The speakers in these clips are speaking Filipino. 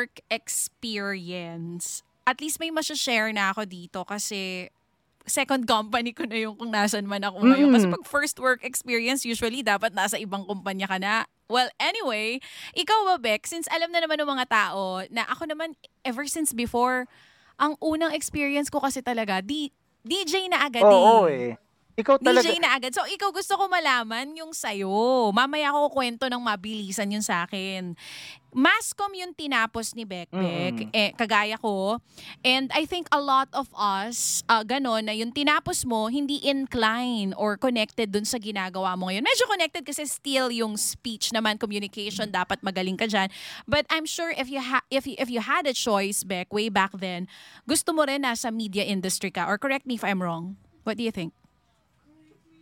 work experience, at least may share na ako dito kasi second company ko na yung kung nasan man ako ngayon. Kasi Mm. pag first work experience, usually dapat nasa ibang kumpanya ka na. Well, anyway, ikaw ba, Beck, since alam na naman ng mga tao na ako naman, ever since before, ang unang experience ko kasi talaga, di, DJ na agad Oo eh. eh. Ikaw talaga. DJ na agad. So, ikaw gusto ko malaman yung sa'yo. Mamaya ako kwento ng mabilisan yun sa akin. Mascom yung tinapos ni Bekbek, Mm. eh, kagaya ko. And I think a lot of us, uh, ganon, na yung tinapos mo, hindi incline or connected dun sa ginagawa mo ngayon. Medyo connected kasi still yung speech naman, communication, dapat magaling ka dyan. But I'm sure if you, ha- if, you, if you had a choice, Beck, way back then, gusto mo rin nasa media industry ka. Or correct me if I'm wrong. What do you think?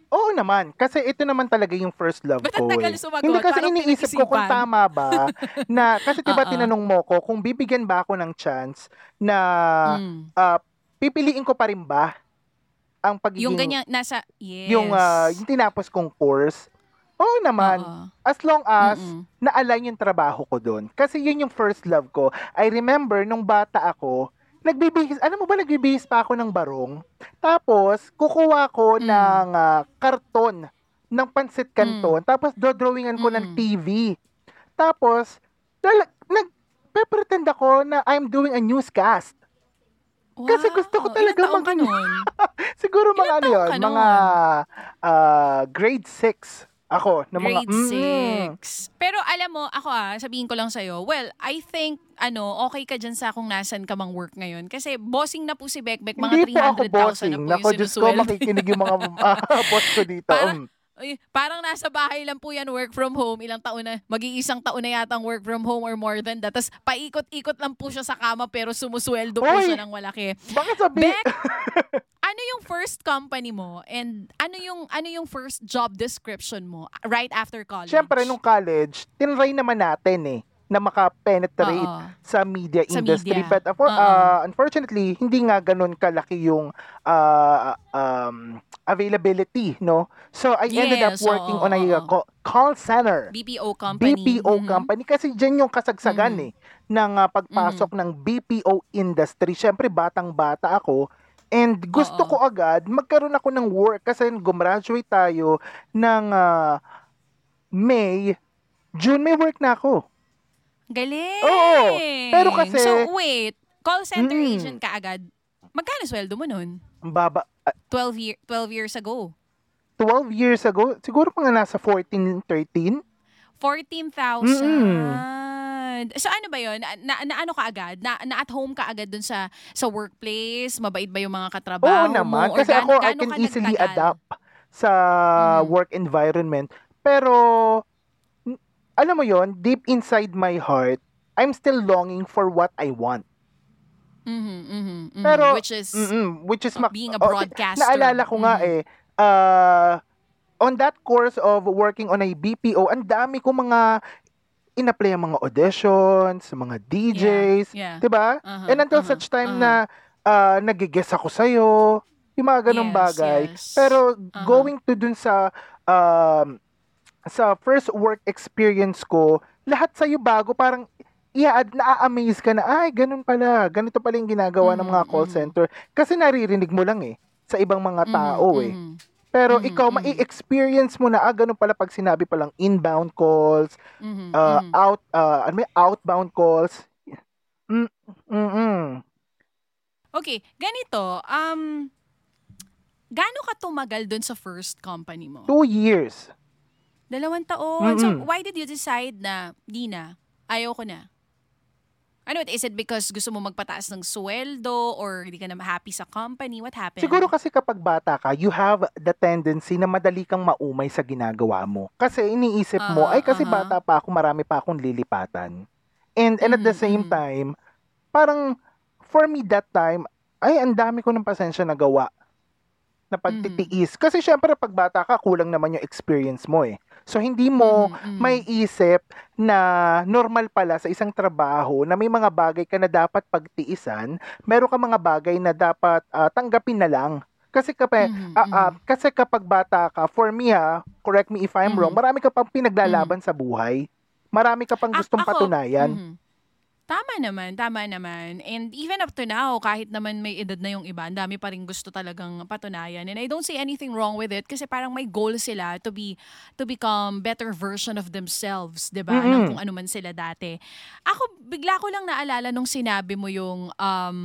Oo naman. Kasi ito naman talaga yung first love Ba't ko tagal eh. sumagot? Hindi kasi Parang iniisip ko kung tama ba na kasi 'di ba Oo. tinanong mo ko kung bibigyan ba ako ng chance na Mm. ah, pipiliin ko pa rin ba ang pagiging Yung ganyan, nasa, yes. yung ah, yung tinapos kong course. Oo naman. Oo. As long as Mm-mm. na-align yung trabaho ko doon. Kasi yun yung first love ko. I remember nung bata ako, nagbibihis, alam mo ba nagbibihis pa ako ng barong? Tapos, kukuha ko Mm. ng ah, karton ng pansit canton. Tapos, dodrawingan ko ng Mm. TV. Tapos, lala- nag, pretend ako na I'm doing a newscast. Kasi gusto ko Wow, talaga ka mag- nun? Siguro mga Ilang ano yun, mga ah, grade 6 ako. Na mga, Grade Mm. 6. Pero alam mo, ako ah, sabihin ko lang sa'yo, well, I think, ano, okay ka dyan sa kung nasan ka mang work ngayon. Kasi bossing na po si Bekbek, mga Hindi po ako 300,000 na po Nako, yung Diyos ko, makikinig yung mga ah, boss ko dito. Parang- Mm. Ay, parang nasa bahay lang po yan, work from home. Ilang taon na, mag-iisang taon na yata ang work from home or more than that. Tapos paikot-ikot lang po siya sa kama pero sumusweldo po Hoy! siya ng malaki. Baka sabi, Beck, ano yung first company mo and ano yung ano yung first job description mo right after college? syempre nung college, tinry naman natin eh na makapenetrate Oo. sa media Sa industry. media. But uh, for- uh, unfortunately, hindi nga ganun kalaki yung uh, um, availability, no? So I ended up Yes, working on a uh, call center. BPO company. BPO Mhm. company kasi diyan yung kasagsagan Mhm. eh ng uh, pagpasok ng BPO industry. Syempre batang-bata ako and gusto Oo. ko agad magkaroon ako ng work kasi gumraduate tayo ng uh, May, June may work na ako. Galing! Oo, pero kasi- So wait, call center Mm. agent ka agad. Magkano sweldo mo nun? Ang baba uh, 12, year, 12 years ago. 12 years ago, siguro mga nasa 14, 13. 14,000. So ano ba yun? Na, na, ano ka agad? Na, na at home ka agad dun sa sa workplace? Mabait ba yung mga katrabaho Oo naman, mo? Kasi gaano- ako I can easily nagtagal? adapt sa Mhm. work environment. Pero alam mo yon, deep inside my heart, I'm still longing for what I want. Mhm, mhm, mhm. Pero, Which is Mm-mm, which is mak- being a oh, broadcaster. Naalala ko nga Mhm. eh, uh, on that course of working on a BPO, ang dami ko mga in-apply ang mga auditions, mga DJs, Yeah. 'di ba? Uh-huh, And until uh-huh, such time uh-huh. na uh, nag-guess ako sa'yo, yung mga ganong Yes, bagay. yes. Pero Uh-huh. going to dun sa um, sa first work experience ko, lahat sa'yo bago, parang yeah, na-amaze ka na, ay, ganun pala, ganito pala yung ginagawa ng mga Mhm, call mhm. center. Kasi naririnig mo lang eh, sa ibang mga Mhm, tao eh. mhm. Pero Mhm, ikaw, mhm. mai-experience mo na, ah, ganun pala pag sinabi palang inbound calls, Mhm, uh, mhm. out, uh, ano may outbound calls. Mm, mm, mm. Okay, ganito. Um, gaano ka tumagal dun sa first company mo? Two years. Dalawang taon. So, Mm-mm. why did you decide na, di na, ayaw ko na? Ano, is it because gusto mo magpataas ng sweldo or hindi ka na happy sa company? What happened? Siguro kasi kapag bata ka, you have the tendency na madali kang maumay sa ginagawa mo. Kasi iniisip mo, Ah, ay kasi aha. bata pa ako, marami pa akong lilipatan. And, and at the Mhm, same mhm. time, parang for me that time, ay ang dami ko ng pasensya na gawa na pagtitiis. Mhm. Kasi syempre pag bata ka, kulang naman yung experience mo eh. So hindi mo Mhm, mhm. may isip na normal pala sa isang trabaho na may mga bagay ka na dapat pagtiisan, meron ka mga bagay na dapat ah, tanggapin na lang. Kasi kapag Mhm, ah, ah, mhm. kasi kapag bata ka, for me ha, correct me if I'm wrong, Mhm. marami ka pang pinaglalaban sa buhay. Marami ka pang A- gustong ako, patunayan. mhm. Tama naman, tama naman. And even up to now, kahit naman may edad na yung iba, ang dami pa rin gusto talagang patunayan. And I don't see anything wrong with it kasi parang may goal sila to be to become better version of themselves, 'di ba? Ng Mm-mm. kung ano man sila dati. Ako bigla ko lang naalala nung sinabi mo yung um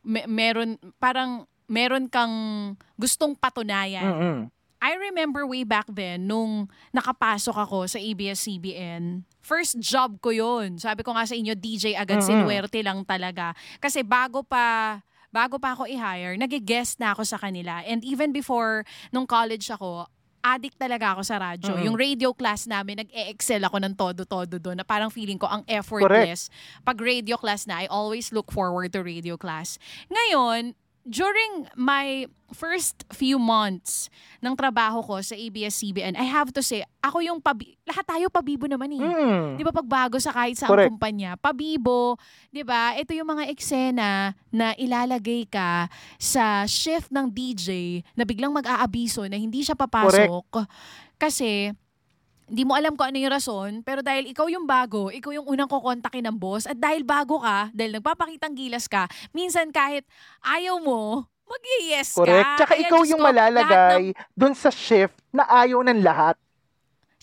me- meron parang meron kang gustong patunayan. Mm-mm. I remember way back then, nung nakapasok ako sa ABS-CBN, first job ko yun. Sabi ko nga sa inyo, DJ agad, Mm-mm. sinuwerte lang talaga. Kasi bago pa, bago pa ako i-hire, nag-guest na ako sa kanila. And even before, nung college ako, addict talaga ako sa radyo. Mm-mm. Yung radio class namin, nag-e-excel ako ng todo-todo doon na parang feeling ko ang effortless. Pag radio class na, I always look forward to radio class. Ngayon, during my first few months ng trabaho ko sa ABS-CBN, I have to say, ako yung pabi... Lahat tayo pabibo naman eh. Mm. Di ba pag bago sa kahit sa Correct. kumpanya, pabibo, di ba? Ito yung mga eksena na ilalagay ka sa shift ng DJ na biglang mag-aabiso na hindi siya papasok. Kasi hindi mo alam kung ano yung rason, pero dahil ikaw yung bago, ikaw yung unang kukontakin ng boss, at dahil bago ka, dahil nagpapakitang gilas ka, minsan kahit ayaw mo, mag-yes ka. Correct. Tsaka Kaya ikaw Diyos yung ko, lahat ng malalagay dun sa shift na ayaw ng lahat.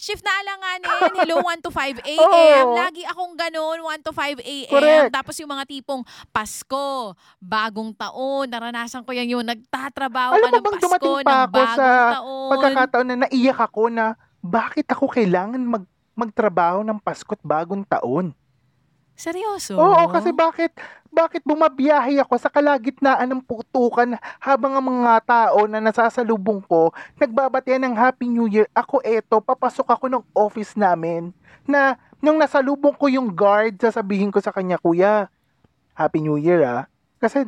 Shift na alanganin, hello, 1 to 5 a.m. Oo. Lagi akong ganun, 1 to 5 a.m. Correct. Tapos yung mga tipong Pasko, bagong taon, naranasan ko yan yung nagtatrabaho Alam ka mo ng bang Pasko, dumating ng pa ako bagong sa taon. Pagkakataon na naiyak ako na bakit ako kailangan mag magtrabaho ng Pasko't bagong taon. Seryoso? Oo, kasi bakit bakit bumabiyahe ako sa kalagitnaan ng putukan habang ang mga tao na nasasalubong ko nagbabatian ng Happy New Year. Ako eto, papasok ako ng office namin na nung nasalubong ko yung guard, sasabihin ko sa kanya, Kuya, Happy New Year ah. Kasi,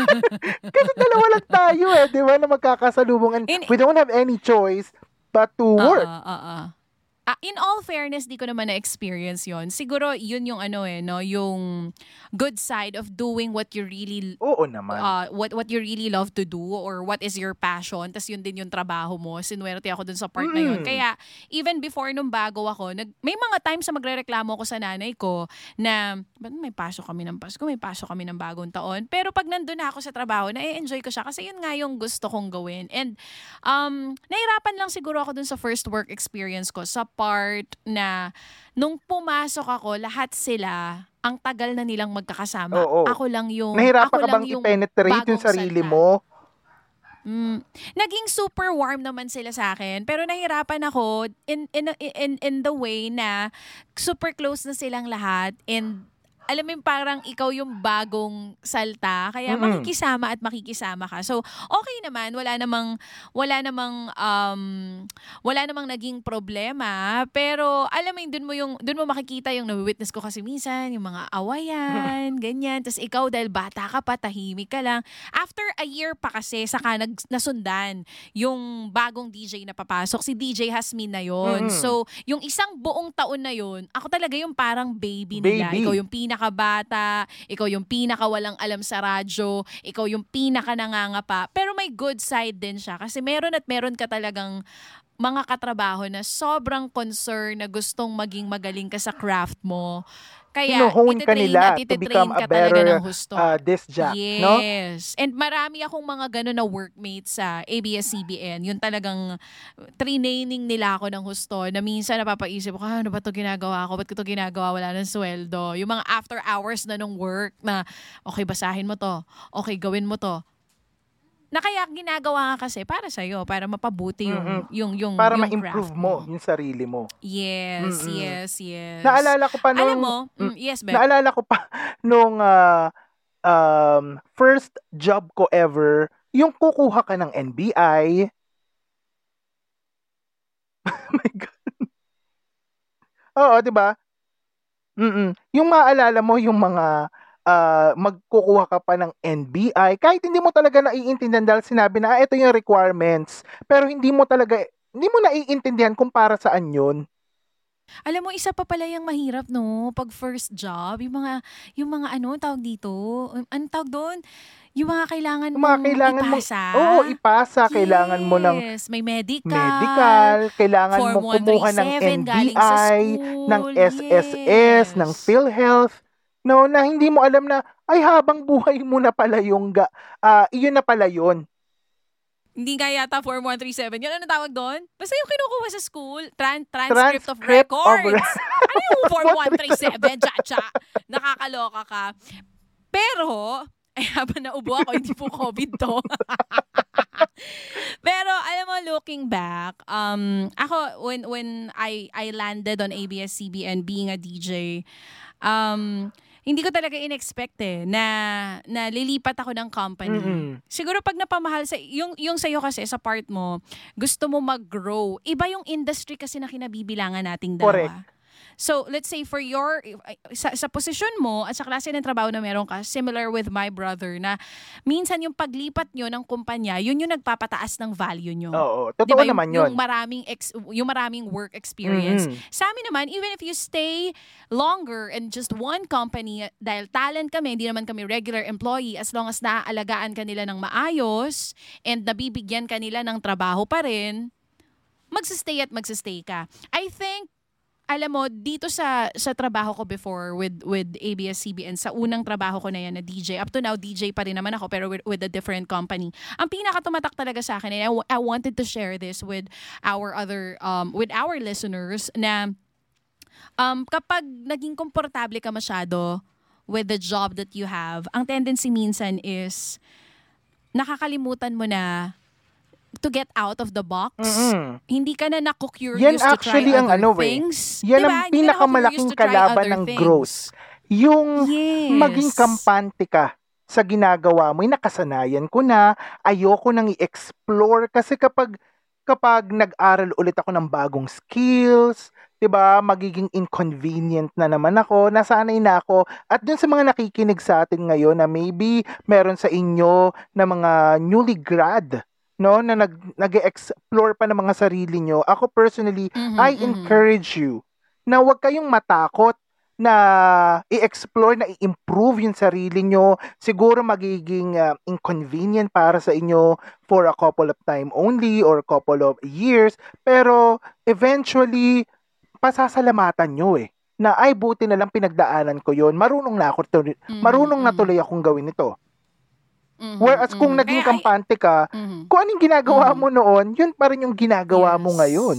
kasi dalawa lang tayo eh, di ba, na magkakasalubong and In- we don't have any choice but to work. Ah, Ah, in all fairness, di ko naman na-experience yon. Siguro, yun yung ano eh, no? Yung good side of doing what you really Oo naman. uh, what what you really love to do or what is your passion tas yun din yung trabaho mo sinuwerte ako dun sa part na yun Mm. kaya even before nung bago ako nag, may mga times na magrereklamo ako sa nanay ko na ba't may pasok kami ng Pasko may pasok kami ng bagong taon pero pag nandun na ako sa trabaho na-enjoy ko siya kasi yun nga yung gusto kong gawin and um nahirapan lang siguro ako dun sa first work experience ko sa part na nung pumasok ako lahat sila ang tagal na nilang magkakasama. Oo. Ako lang yung Nahirapan ako ka lang bang yung i-penetrate yung sarili salta. mo? Mm, naging super warm naman sila sa akin pero nahirapan ako in in in in the way na super close na silang lahat and alam mo yung parang ikaw yung bagong salta kaya Mm-mm. makikisama at makikisama ka. So okay naman, wala namang wala namang um wala namang naging problema pero alam mo yun dun mo yung dun mo makikita yung na-witness ko kasi minsan yung mga awayan, ganyan. Tapos ikaw dahil bata ka pa, tahimik ka lang. After a year pa kasi saka nag, nasundan yung bagong DJ na papasok, si DJ Hasmin na yon. Mm. So, yung isang buong taon na yon, ako talaga yung parang baby nila. Baby. Ikaw yung pinakabata, ikaw yung pinakawalang alam sa radyo, ikaw yung pinaka nangangapa. Pero may good side din siya kasi meron at meron ka talagang mga katrabaho na sobrang concern na gustong maging magaling ka sa craft mo. Kaya, Hino-hone ka nila to become a ka talaga better. Uh, this jack, no? Yes. And marami akong mga gano'n na workmates sa ABS-CBN. Yung talagang training nila ako ng husto na minsan napapaisip ko, "Ah, ano ba to ginagawa ko? Ba't ko to ginagawa? Wala ng sweldo. Yung mga after hours na nung work na, okay, basahin mo to. Okay, gawin mo to. Na kaya ginagawa nga kasi para sa'yo, para mapabuti yung, Mm-mm. yung, yung, Para yung ma-improve craft mo yung sarili mo. Yes, Mm-mm. yes, yes. Naalala ko pa nung, Alam mo, mm, yes, Beth. naalala ko pa nung ah, um, first job ko ever, yung kukuha ka ng NBI. my God. Oo, di ba? Mm-mm. Yung maalala mo yung mga ah, magkukuha ka pa ng NBI, kahit hindi mo talaga naiintindihan dahil sinabi na, ah, ito yung requirements, pero hindi mo talaga, hindi mo naiintindihan kung para saan yun. Alam mo, isa pa pala yung mahirap, no? Pag first job, yung mga, yung mga ano, tawag dito, ano tawag doon? Yung mga kailangan Yung mga mong kailangan mo, ipasa. oo, ipasa, kailangan mo ng Yes, may medical. medical, kailangan mo kumuha ng 137 galing sa NBI, ng SSS, yes. ng PhilHealth. No, na hindi mo alam na ay habang buhay mo na pala yung ga, ah, iyon na pala yun. Hindi nga yata Form 137. Yun, ano tawag doon? Basta yung kinukuha sa school. Tran- transcript, of Transcript of records. re- ano yung Form 137? Chacha. Nakakaloka ka. Pero, ay habang naubo ako, hindi po COVID to. Pero alam mo, looking back, um, ako, when when I I landed on ABS-CBN being a DJ, um, hindi ko talaga in-expect eh, na, na lilipat ako ng company. Mm-mm. Siguro pag napamahal sa, yung, yung sa'yo kasi, sa part mo, gusto mo mag-grow. Iba yung industry kasi na kinabibilangan nating dalawa. Correct. So, let's say for your, sa, sa posisyon mo at sa klase ng trabaho na meron ka, similar with my brother, na minsan yung paglipat nyo ng kumpanya, yun yung nagpapataas ng value nyo. Oo, Di totoo ba? Yung- naman yun. Yung maraming, ex, yung maraming work experience. Mhm. Sa amin naman, even if you stay longer in just one company, dahil talent kami, hindi naman kami regular employee, as long as naaalagaan ka nila ng maayos and nabibigyan ka nila ng trabaho pa rin, magsistay at magsistay ka. I think, alam mo, dito sa sa trabaho ko before with with ABS-CBN, sa unang trabaho ko na yan na DJ, up to now, DJ pa rin naman ako, pero with, with a different company. Ang pinakatumatak talaga sa akin, and I, I wanted to share this with our other, um, with our listeners, na um, kapag naging komportable ka masyado with the job that you have, ang tendency minsan is nakakalimutan mo na to get out of the box. Mm-mm. Hindi ka na naku-curious Yan to try actually ang other ano eh. things. Yan Diba? ang pinakamalaking try kalaban ng things. growth. Yung Yes. maging kampante ka sa ginagawa mo, "Ay, nakasanayan ko na, ayoko nang i-explore kasi kapag kapag nag-aral ulit ako ng bagong skills, 'di ba, magiging inconvenient na naman ako, nasanay na ako. At dun sa mga nakikinig sa atin ngayon na maybe meron sa inyo na mga newly grad, no, na nag nag-explore pa ng mga sarili nyo. Ako personally, Mhm, I mhm. encourage you na huwag kayong matakot na i-explore, na i-improve yung sarili nyo. Siguro magiging uh, inconvenient para sa inyo for a couple of time only or couple of years. Pero eventually, pasasalamatan nyo eh. Na ay buti na lang pinagdaanan ko yon Marunong na ako, to- Mhm, marunong na mhm. tuloy akong gawin ito. Mhm, Whereas kung mhm. naging kampante ka, Mhm. kung anong ginagawa Mhm. mo noon, yun pa rin yung ginagawa mo Yes. ngayon.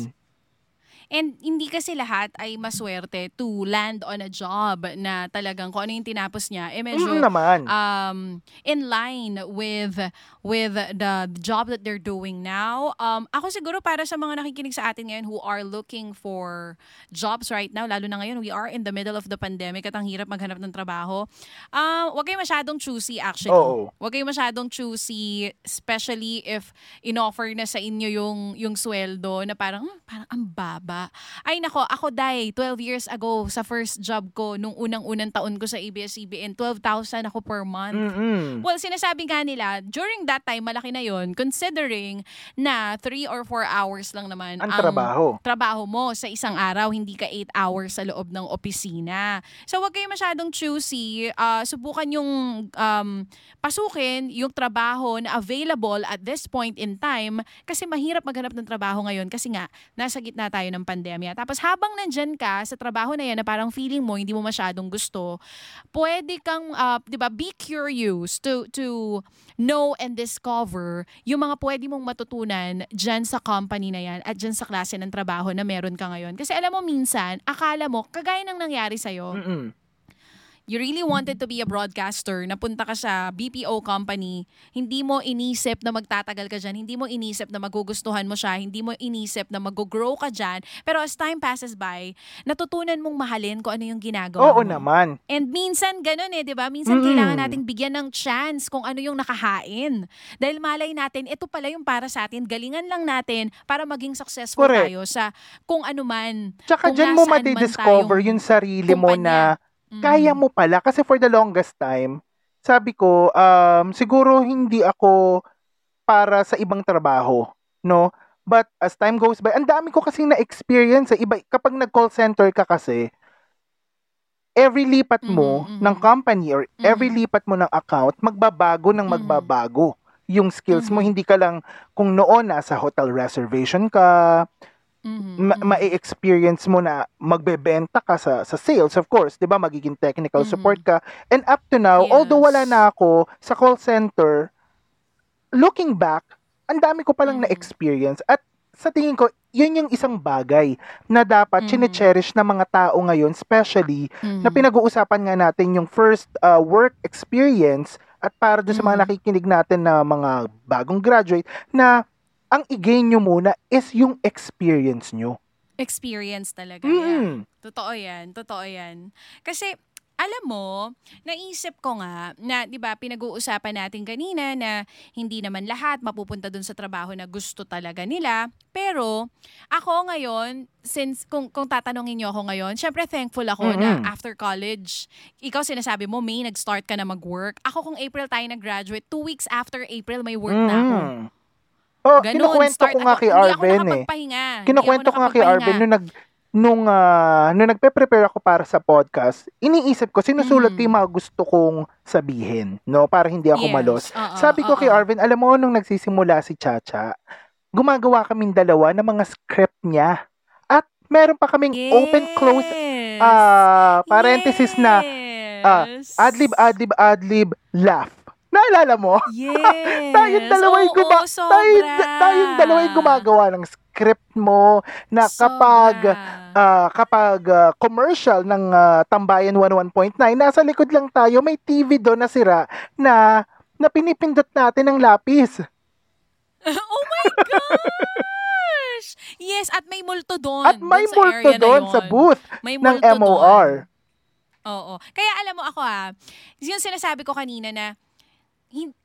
And hindi kasi lahat ay maswerte to land on a job na talagang kung ano yung tinapos niya, eh medyo Mm, naman. um, in line with with the job that they're doing now. Um, ako siguro para sa mga nakikinig sa atin ngayon who are looking for jobs right now, lalo na ngayon, we are in the middle of the pandemic at ang hirap maghanap ng trabaho. Um, wag kayo masyadong choosy actually. Oo. Wag kayo masyadong choosy, especially if inoffer na sa inyo yung yung sweldo na parang "Hmm, parang ang baba. Ay nako, ako dai 12 years ago sa first job ko nung unang-unang taon ko sa ABS-CBN, 12,000 ako per month. Mm-mm. Well, sinasabi nga nila, during that time, malaki na yon considering na 3 or 4 hours lang naman Ang trabaho. trabaho mo sa isang araw, hindi ka 8 hours sa loob ng opisina. So, wag kayo masyadong choosy. Ah, subukan yung um, pasukin yung trabaho na available at this point in time kasi mahirap maghanap ng trabaho ngayon kasi nga, nasa gitna tayo ng pandemya. Tapos habang nandyan ka sa trabaho na yan na parang feeling mo hindi mo masyadong gusto, pwede kang, ah, di ba, be curious to, to know and discover yung mga pwede mong matutunan dyan sa company na yan at dyan sa klase ng trabaho na meron ka ngayon. Kasi alam mo minsan, akala mo, kagaya ng nangyari sa'yo, Mm-mm. You really wanted to be a broadcaster, napunta ka sa BPO company, hindi mo inisip na magtatagal ka dyan, hindi mo inisip na magugustuhan mo siya, hindi mo inisip na mag-grow ka dyan. Pero as time passes by, natutunan mong mahalin kung ano yung ginagawa Oo mo. naman. And minsan ganun eh, 'di ba? Minsan Mm-mm. kailangan nating bigyan ng chance kung ano yung nakahain. Dahil malay natin, ito pala yung para sa atin. Galingan lang natin para maging successful Correct. tayo sa kung ano man. Tsaka Kung dyan mo tayong yung sarili mo na Mm. kaya mo pala. Kasi for the longest time, sabi ko, um, siguro hindi ako para sa ibang trabaho. No? But as time goes by, ang dami ko kasing na-experience. Eh. Iba, kapag nag-call center ka kasi, every lipat mo Mhm, mhm. ng company or every Mhm. lipat mo ng account, magbabago ng Mhm. magbabago yung skills mo. Mhm. Hindi ka lang, kung noon nasa hotel reservation ka, Mhm, ma- mhm. ma-experience mo na magbebenta ka sa sa sales of course 'di ba magiging technical Mhm. support ka and up to now although wala Yes. na ako sa call center looking back ang dami ko palang Mhm. na-experience at sa tingin ko yun yung isang bagay na dapat Mhm. chine-cherish ng mga tao ngayon especially na Mhm. pinag-uusapan nga natin yung first uh, work experience at para doon sa mga Mhm. nakikinig natin na mga bagong graduate na ang i-gain nyo muna is yung experience nyo. experience talaga yan. Mm. Totoo yan, totoo yan. Kasi, alam mo, naisip ko nga na, di ba, pinag-uusapan natin kanina na hindi naman lahat mapupunta dun sa trabaho na gusto talaga nila. Pero, ako ngayon, since, kung, kung tatanungin niyo ako ngayon, syempre thankful ako na Mm-mm. after college, ikaw sinasabi mo, May, nag-start ka na mag-work. Ako kung April tayo nag-graduate, two weeks after April, may work na ako. Mm. Oh, Ganon, kinukwento start ko nga ako. kay Arvin eh. Kinukwento ko nga kay. Arvin nung nag nung ah, nung nagpe-prepare ako para sa podcast, iniisip ko sinusulat ko Mhm. yung mga gusto kong sabihin, no, para hindi ako Yes, malos. oo, Sabi ko kay oo. Arvin, alam mo nung nagsisimula si Chacha, gumagawa kaming dalawa ng mga script niya. At meron pa kaming open close Yes. ah parenthesis na ah, Yes. adlib adlib adlib laugh. Naalala mo? Yes. tayong dalawa yung Oo, guma- sobra. Tayong, tayong dalawa yung gumagawa ng script mo na kapag Sobra. ah, kapag ah, commercial ng ah, Tambayan 11.9, nasa likod lang tayo, may TV doon na sira na na pinipindot natin ng lapis. oh my gosh! Yes, at may multo doon. At may doon multo doon sa booth May ng MOR. doon. Oo. Kaya alam mo ako ah, yung sinasabi ko kanina na hin-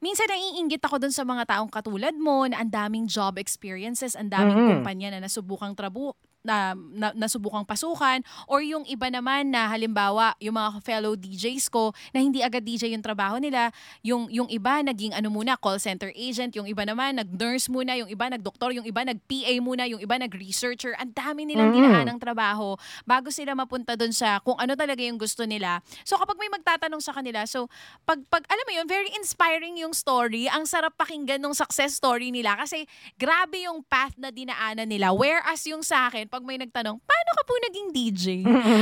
minsan naiinggit ako dun sa mga taong katulad mo na ang daming job experiences, ang daming Mhm. kumpanya na nasubukang trabu na, na nasubukang pasukan or yung iba naman na halimbawa yung mga fellow DJs ko na hindi agad DJ yung trabaho nila yung yung iba naging ano muna call center agent yung iba naman nag-nurse muna yung iba nag-doktor yung iba nag-PA muna yung iba nag-researcher ang dami nilang Mhm. dinaanang trabaho bago sila mapunta dun sa kung ano talaga yung gusto nila. So kapag may magtatanong sa kanila so pag pag alam mo yun very inspiring yung story. Ang sarap pakinggan ng success story nila kasi grabe yung path na dinaanan nila. Whereas yung sa akin pag may nagtanong paano ka po naging DJ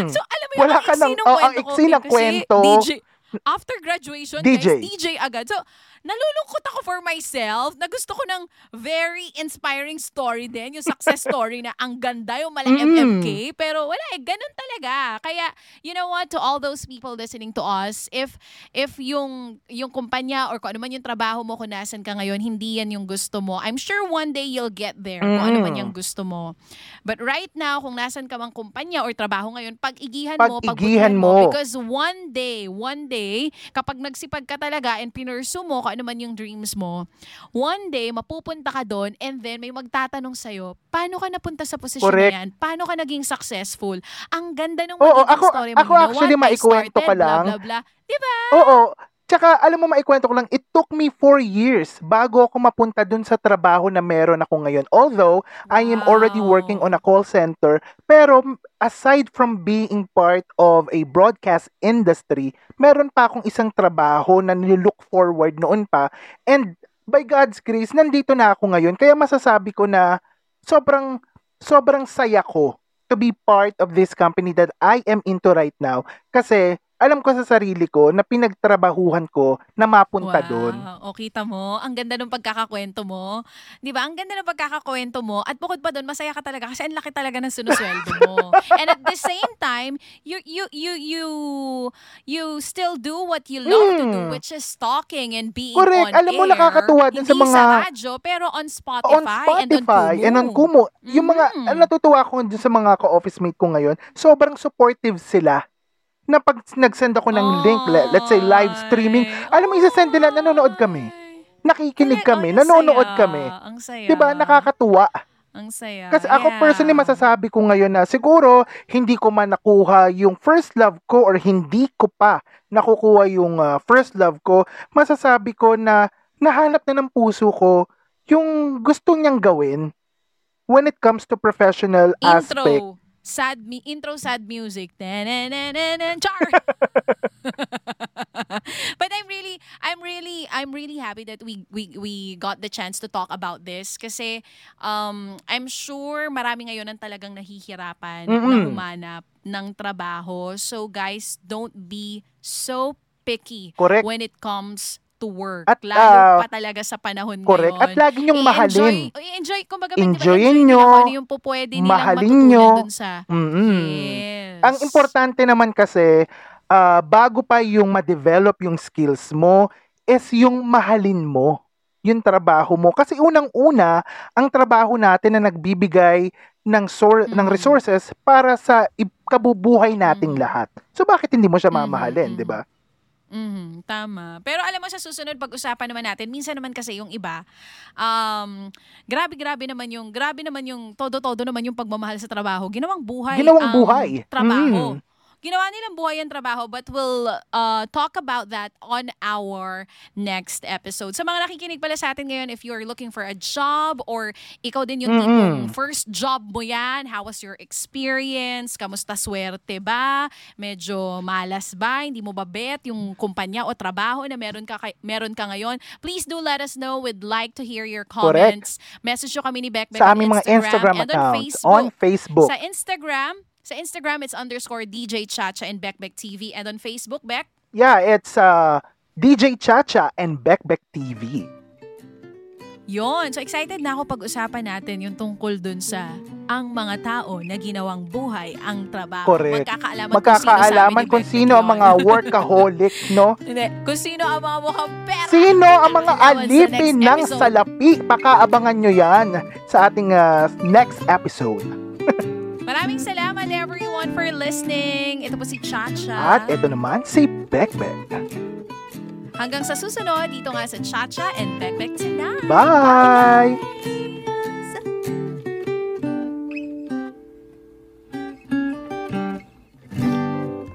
So, alam mo yun, Wala ang ka ng- oh, ang iksi ng eh, kwento. DJ, after graduation, DJ. guys, DJ agad. So, nalulungkot ako for myself na gusto ko ng very inspiring story din, yung success story na ang ganda yung mala Mm. MMK, pero wala eh, ganun talaga. Kaya, you know what, to all those people listening to us, if if yung yung kumpanya or kung ano man yung trabaho mo kung nasan ka ngayon, hindi yan yung gusto mo, I'm sure one day you'll get there kung ano man Mm. yung gusto mo. But right now, kung nasan ka mang kumpanya or trabaho ngayon, pag-igihan mo, Pag-igihan pagbutihan mo. Because one day, one day, kapag nagsipag ka talaga and pinursu mo kung ano man yung dreams mo, one day, mapupunta ka doon and then may magtatanong sa'yo, paano ka napunta sa posisyon Correct. na yan? Paano ka naging successful? Ang ganda ng Oo, magiging ako- story mo. ako You know actually, what? I maikwento ka started, lang. Blah, blah, blah. Diba? Oo. Tsaka, alam mo, maikwento ko lang, it took me four years bago ako mapunta dun sa trabaho na meron ako ngayon. Although, I am already Wow. working on a call center, pero aside from being part of a broadcast industry, meron pa akong isang trabaho na nilook forward noon pa. And by God's grace, nandito na ako ngayon. Kaya masasabi ko na sobrang, sobrang saya ko to be part of this company that I am into right now. Kasi alam ko sa sarili ko na pinagtrabahuhan ko na mapunta doon. O, kita mo, ang ganda ng pagkakakwento mo. Di ba? Ang ganda ng pagkakakwento mo. At bukod pa doon, masaya ka talaga kasi ang laki talaga ng sinusweldo mo. And at the same time, you you you you you still do what you love to do, Mm. which is talking and being Correct. on Alam mo, air. nakakatuwa din sa Hindi mga- sa radyo, pero on Spotify, on Spotify and on and on Kumu. Kumu. Yung mga, Mhm. ang natutuwa ko dun sa mga ka-office mate ko ngayon, sobrang supportive sila na pag nag-send ako ng link, le- let's say live streaming, alam mo, isa-send nila, nanonood kami. Nakikinig kami, nanonood kami. Ang saya. 'Di ba? Nakakatuwa. Ang saya. Kasi ako Yeah. personally masasabi ko ngayon na siguro hindi ko man nakuha yung first love ko or hindi ko pa nakukuha yung ah, first love ko, masasabi ko na nahanap na ng puso ko yung gusto niyang gawin when it comes to professional aspect. Sad mi intro sad music. Char. but I'm really I'm really I'm really happy that we we we got the chance to talk about this kasi um I'm sure marami ngayon ang talagang nahihirapan na Mm-mm. humanap ng trabaho. So guys, don't be so picky Correct. when it comes to work. At, Lalo ah, pa talaga sa panahon Correct. ngayon. At lagi niyong mahalin. I-enjoy, i-enjoy, kumbaga, diba, Enjoyin enjoy nila nyo, ano yung po pwede nilang mahalin matutunan nyo. dun sa... Mm-mm. Yes. Ang importante naman kasi, ah, bago pa yung ma-develop yung skills mo, is yung mahalin mo yung trabaho mo. Kasi unang-una, ang trabaho natin na nagbibigay ng, sor- ng Mhm. resources para sa kabubuhay nating Mhm. lahat. So bakit hindi mo siya Mhm, mamahalin, mhm. di ba? Mhm, tama. Pero alam mo sa susunod pag-usapan naman natin, minsan naman kasi yung iba, um, grabe-grabe naman yung, grabe naman yung, todo-todo naman yung pagmamahal sa trabaho. Ginawang buhay Ginawang ang buhay. trabaho. Mm. Ginawa nilang buhay ang trabaho but we'll uh, talk about that on our next episode. Sa mga nakikinig pala sa atin ngayon, if you're looking for a job or ikaw din yung tipong Mm-mm. first job mo yan, how was your experience? Kamusta swerte ba? Medyo malas ba? Hindi mo ba bet yung kumpanya o trabaho na meron ka, kay- meron ka ngayon? Please do let us know. We'd like to hear your Correct. comments. Message nyo kami ni Beck Beck Sa aming mga Instagram and on accounts, Facebook. on Facebook. Sa Instagram, sa Instagram, it's underscore DJ Chacha and Beck TV. And on Facebook, Beck, Yeah, it's uh, DJ Chacha and Beckbeck TV. yon So excited na ako pag-usapan natin yung tungkol dun sa ang mga tao na ginawang buhay ang trabaho. Correct. Magkakaalaman, Magkakaalaman kung sino ang mga workaholic, no? Hindi, kung sino ang mga mukhang pera. Sino ang mga sa alipin next ng salapi? Pakaabangan nyo yan sa ating uh, next episode. Maraming salamat for listening. Ito po si Chacha. At ito naman si Beckbeck. Hanggang sa susunod, dito nga sa Chacha and Beck Tonight. Bye!